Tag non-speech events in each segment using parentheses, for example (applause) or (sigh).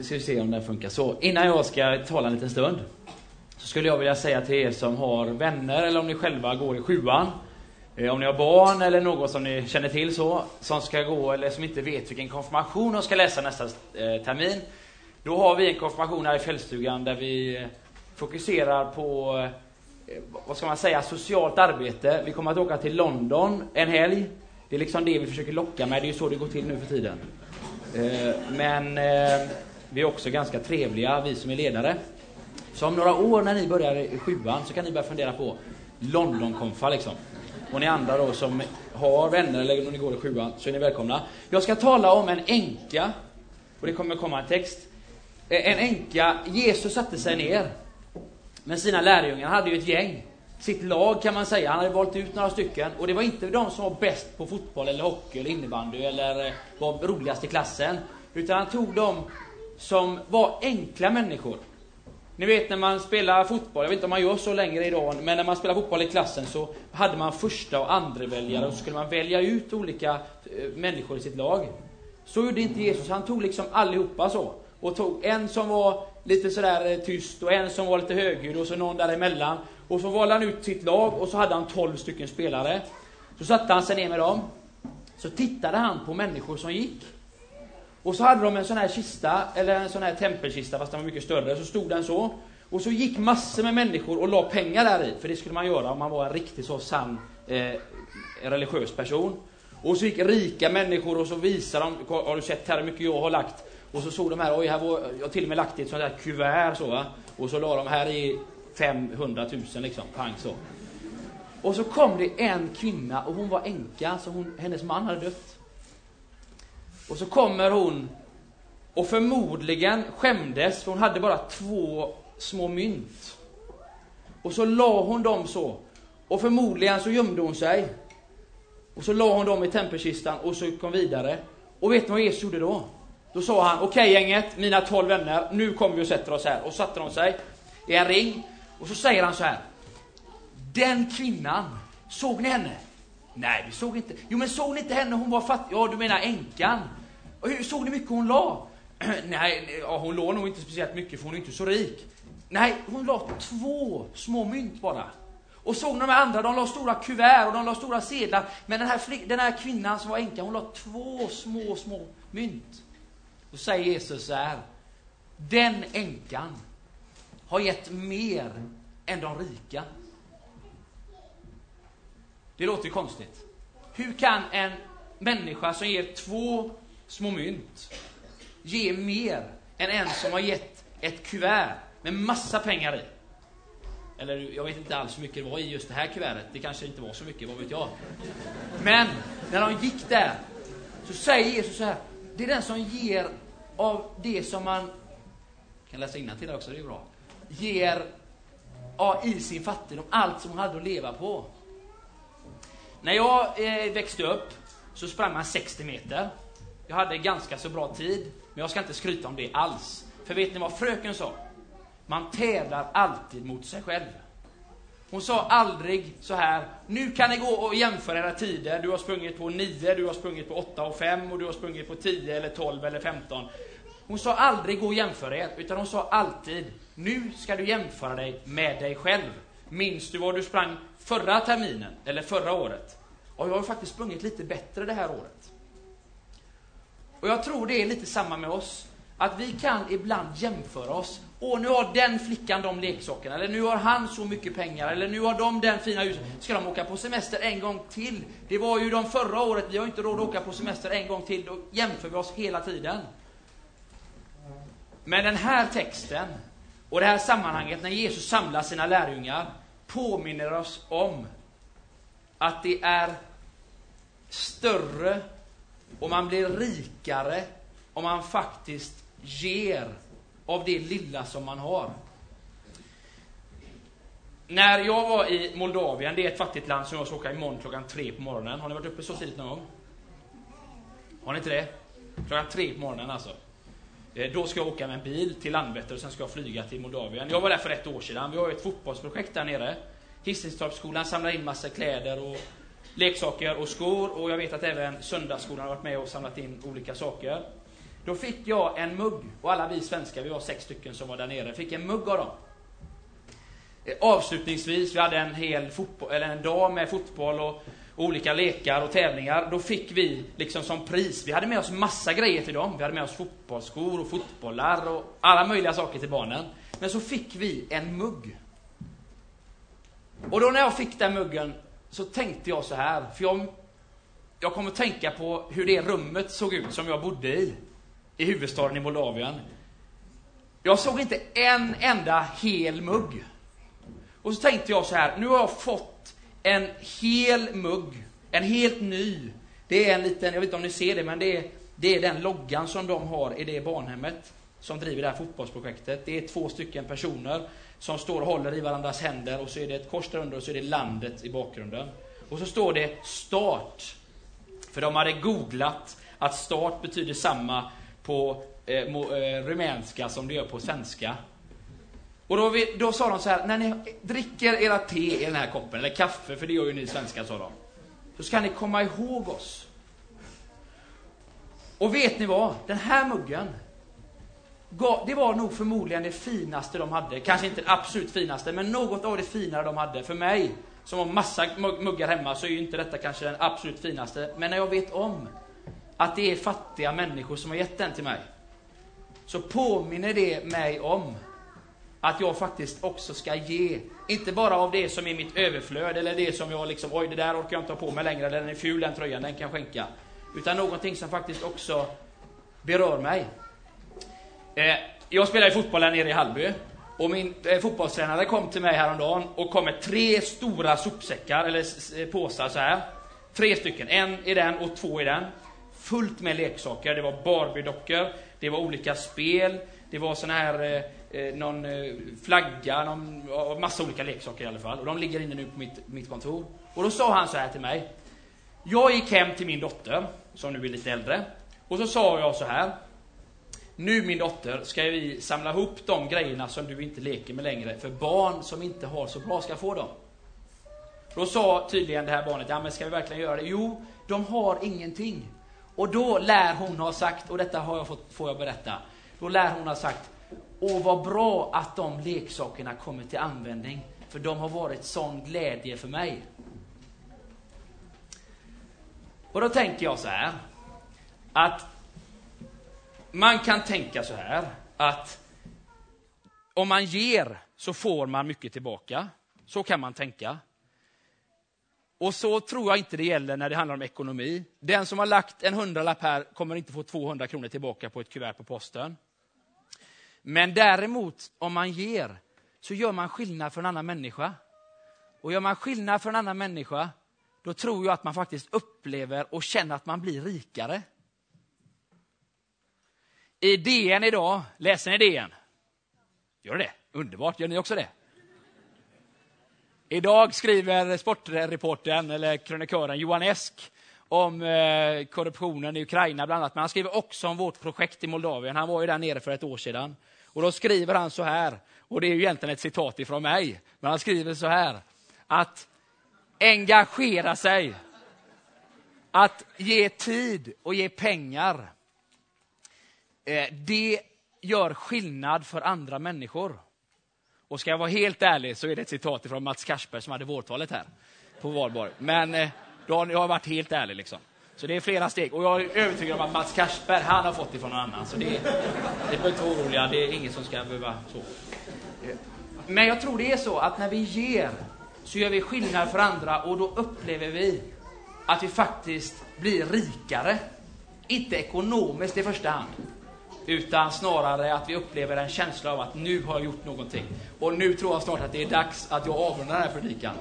ska vi se om den funkar så. Innan jag ska tala en liten stund så skulle jag vilja säga till er som har vänner eller om ni själva går i sjuan eh, om ni har barn eller någon som ni känner till så, som ska gå eller som inte vet vilken konfirmation de ska läsa nästa eh, termin. Då har vi en konfirmation här i fältstugan där vi eh, fokuserar på, vad ska man säga, socialt arbete. Vi kommer att åka till London en helg. Det är liksom det vi försöker locka med, det är ju så det går till nu för tiden. Men vi är också ganska trevliga, vi som är ledare. Så om några år när ni börjar i sjuan så kan ni börja fundera på Londonkonfa liksom. Och ni andra då som har vänner eller om ni går i sjuan så är ni välkomna. Jag ska tala om en änka. Och det kommer komma en text. Eh, en änka, Jesus satte sig ner med sina lärjungar. Han hade ju ett gäng. Sitt lag kan man säga. Han hade valt ut några stycken. Och det var inte de som var bäst på fotboll eller hockey eller innebandy eller eh, var roligast i klassen. Utan han tog dem som var enkla människor. Ni vet när man spelar fotboll, jag vet inte om man gör så längre idag, men när man spelar fotboll i klassen så hade man första och andra väljare och så skulle man välja ut olika eh, människor i sitt lag. Så gjorde inte Jesus, han tog liksom allihopa så. Och tog en som var lite sådär eh, tyst och en som var lite högljudd och så någon däremellan. Och så valde han ut sitt lag och så hade han 12 stycken spelare. Så satte han sig ner med dem. Så tittade han på människor som gick. Och så hade de en sån här kista, eller en sån här tempelkista fast den var mycket större, så stod den så. Och så gick massor med människor och la pengar där i, för det skulle man göra om man var en riktigt så sann eh, religiös person. Och så gick rika människor och så visade de, har du sett här hur mycket jag har lagt? Och så såg de här, oj här var, jag har till och med lagt i ett sånt här kuvert så va. Och så la de här i 500 000 liksom, pang så. Och så kom det en kvinna och hon var änka, så hon, hennes man hade dött. Och så kommer hon och förmodligen skämdes, för hon hade bara två små mynt. Och så la hon dem så. Och förmodligen så gömde hon sig. Och så la hon dem i tempelkistan och så gick hon vidare. Och vet ni vad Jesus gjorde då? Då sa han, okej okay, gänget, mina tolv vänner, nu kommer vi och sätter oss här. Och satte de sig i en ring. Och så säger han så här. Den kvinnan, såg ni henne? Nej, vi såg inte. Jo, men såg ni inte henne? Hon var fattig. Ja, du menar änkan. Såg ni mycket hon la? (clears throat) Nej, ja, hon låg nog inte speciellt mycket för hon är inte så rik. Nej, hon la två små mynt bara. Och såg ni de andra, de la stora kuvert och de la stora sedlar. Men den här, den här kvinnan som var änka, hon la två små, små mynt. Då säger Jesus så här. Den änkan har gett mer än de rika. Det låter ju konstigt. Hur kan en människa som ger två små mynt ge mer än en som har gett ett kuvert med massa pengar i? Eller jag vet inte alls hur mycket det var i just det här kuvertet. Det kanske inte var så mycket, vad vet jag. Men när de gick där så säger Jesus så här. Det är den som ger av det som man, kan läsa innantill också, det är bra. Ger ja, i sin fattigdom allt som hon hade att leva på. När jag eh, växte upp så sprang man 60 meter. Jag hade ganska så bra tid, men jag ska inte skryta om det alls. För vet ni vad fröken sa? Man tävlar alltid mot sig själv. Hon sa aldrig så här, nu kan ni gå och jämföra era tider. Du har sprungit på 9, du har sprungit på 8 och 5 och du har sprungit på 10 eller 12 eller 15. Hon sa aldrig gå och jämföra er, utan hon sa alltid, nu ska du jämföra dig med dig själv. Minns du vad du sprang förra terminen, eller förra året. Och jag har faktiskt sprungit lite bättre det här året. Och jag tror det är lite samma med oss. Att vi kan ibland jämföra oss. Åh, nu har den flickan de leksakerna, eller nu har han så mycket pengar, eller nu har de den fina huset. Ska de åka på semester en gång till? Det var ju de förra året, vi har inte råd att åka på semester en gång till. Då jämför vi oss hela tiden. Men den här texten och det här sammanhanget när Jesus samlar sina lärjungar påminner oss om att det är större och man blir rikare om man faktiskt ger av det lilla som man har. När jag var i Moldavien, det är ett fattigt land som jag ska åka imorgon klockan tre på morgonen. Har ni varit uppe så tidigt någon gång? Har ni inte det? Klockan tre på morgonen alltså. Eh, då ska jag åka med en bil till Landvetter och sen ska jag flyga till Moldavien. Jag var där för ett år sedan. Vi har ett fotbollsprojekt där nere. Hisingstorpsskolan samlar in massa kläder och leksaker och skor och jag vet att även Söndagsskolan har varit med och samlat in olika saker. Då fick jag en mugg, och alla vi svenskar, vi var sex stycken som var där nere, fick en mugg av dem. Eh, avslutningsvis, vi hade en hel fotboll, eller en dag med fotboll och olika lekar och tävlingar. Då fick vi liksom som pris, vi hade med oss massa grejer till dem. Vi hade med oss fotbollsskor och fotbollar och alla möjliga saker till barnen. Men så fick vi en mugg. Och då när jag fick den muggen så tänkte jag så här, för jag, jag kommer att tänka på hur det rummet såg ut som jag bodde i, i huvudstaden i Moldavien. Jag såg inte en enda hel mugg. Och så tänkte jag så här, nu har jag fått en hel mugg, en helt ny. Det är en liten, jag vet inte om ni ser det, men det är, det är den loggan som de har i det barnhemmet som driver det här fotbollsprojektet. Det är två stycken personer som står och håller i varandras händer och så är det ett kors där under och så är det landet i bakgrunden. Och så står det start. För de hade googlat att start betyder samma på eh, eh, rumänska som det gör på svenska. Och då, vi, då sa de så här, när ni dricker era te i den här koppen, eller kaffe, för det gör ju ni svenskar, sa de. Så ska ni komma ihåg oss. Och vet ni vad? Den här muggen, det var nog förmodligen det finaste de hade. Kanske inte det absolut finaste, men något av det finare de hade. För mig, som har massa muggar hemma, så är ju inte detta kanske den absolut finaste. Men när jag vet om att det är fattiga människor som har gett den till mig, så påminner det mig om att jag faktiskt också ska ge, inte bara av det som är mitt överflöd, eller det som jag liksom, oj det där orkar jag inte ha på mig längre, den är ful den tröjan, den kan jag skänka. Utan någonting som faktiskt också berör mig. Eh, jag spelar ju fotboll här nere i Hallby. Och min eh, fotbollstränare kom till mig häromdagen och kom med tre stora sopsäckar, eller påsar så här. Tre stycken, en i den och två i den. Fullt med leksaker. Det var Barbie-dockor, det var olika spel, det var såna här eh, Eh, någon eh, flagga, någon, massa olika leksaker i alla fall. Och de ligger inne nu på mitt, mitt kontor. Och då sa han så här till mig. Jag gick hem till min dotter, som nu är lite äldre. Och så sa jag så här. Nu min dotter ska vi samla ihop de grejerna som du inte leker med längre, för barn som inte har så bra ska få dem. Då sa tydligen det här barnet, ja men ska vi verkligen göra det? Jo, de har ingenting. Och då lär hon ha sagt, och detta har jag fått, får jag berätta, då lär hon ha sagt, åh vad bra att de leksakerna kommer till användning, för de har varit sån glädje för mig. Och då tänker jag så här, att man kan tänka så här att om man ger så får man mycket tillbaka. Så kan man tänka. Och så tror jag inte det gäller när det handlar om ekonomi. Den som har lagt en hundralapp här kommer inte få 200 kronor tillbaka på ett kuvert på posten. Men däremot, om man ger, så gör man skillnad för en annan människa. Och gör man skillnad för en annan människa, då tror jag att man faktiskt upplever och känner att man blir rikare. I DN idag, läser ni DN? Gör det? Underbart, gör ni också det? Idag skriver sportreportern, eller krönikören Johan Esk, om eh, korruptionen i Ukraina bland annat. Men han skriver också om vårt projekt i Moldavien. Han var ju där nere för ett år sedan. Och då skriver han så här, och det är ju egentligen ett citat ifrån mig, men han skriver så här, att engagera sig, att ge tid och ge pengar, Eh, det gör skillnad för andra människor. Och ska jag vara helt ärlig så är det ett citat ifrån Mats Karsberg som hade vårtalet här på valborg. Men eh, då har jag varit helt ärlig liksom. Så det är flera steg. Och jag är övertygad om att Mats Karsberg, han har fått det från någon annan. Så det, det behöver inte vara oroliga, det är ingen som ska behöva så. Men jag tror det är så att när vi ger så gör vi skillnad för andra och då upplever vi att vi faktiskt blir rikare. Inte ekonomiskt i första hand, utan snarare att vi upplever en känsla av att nu har jag gjort någonting. Och nu tror jag snart att det är dags att jag avrundar den här predikan.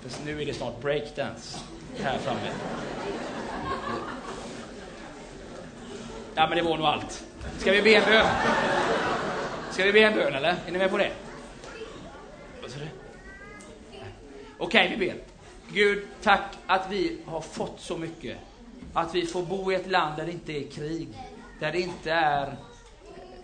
För nu är det snart breakdance här framme. Ja, men det var nog allt. Ska vi be en bön? Ska vi be en bön, eller? Är ni med på det? Okej, vi ber. Gud, tack att vi har fått så mycket. Att vi får bo i ett land där det inte är krig där det inte är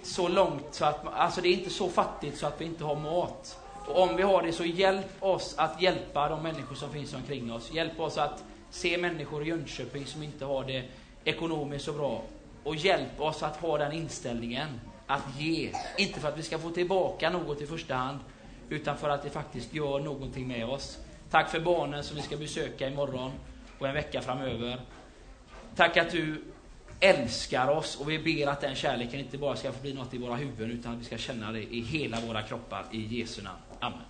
så långt så att, alltså det är inte så fattigt så att vi inte har mat. Och om vi har det så hjälp oss att hjälpa de människor som finns omkring oss. Hjälp oss att se människor i Jönköping som inte har det ekonomiskt så bra. och hjälp oss att ha den inställningen att ge. Inte för att vi ska få tillbaka något i första hand, utan för att det faktiskt gör någonting med oss. Tack för barnen som vi ska besöka imorgon och en vecka framöver. Tack att du älskar oss och vi ber att den kärleken inte bara ska få bli något i våra huvuden utan att vi ska känna det i hela våra kroppar i Jesu namn. Amen.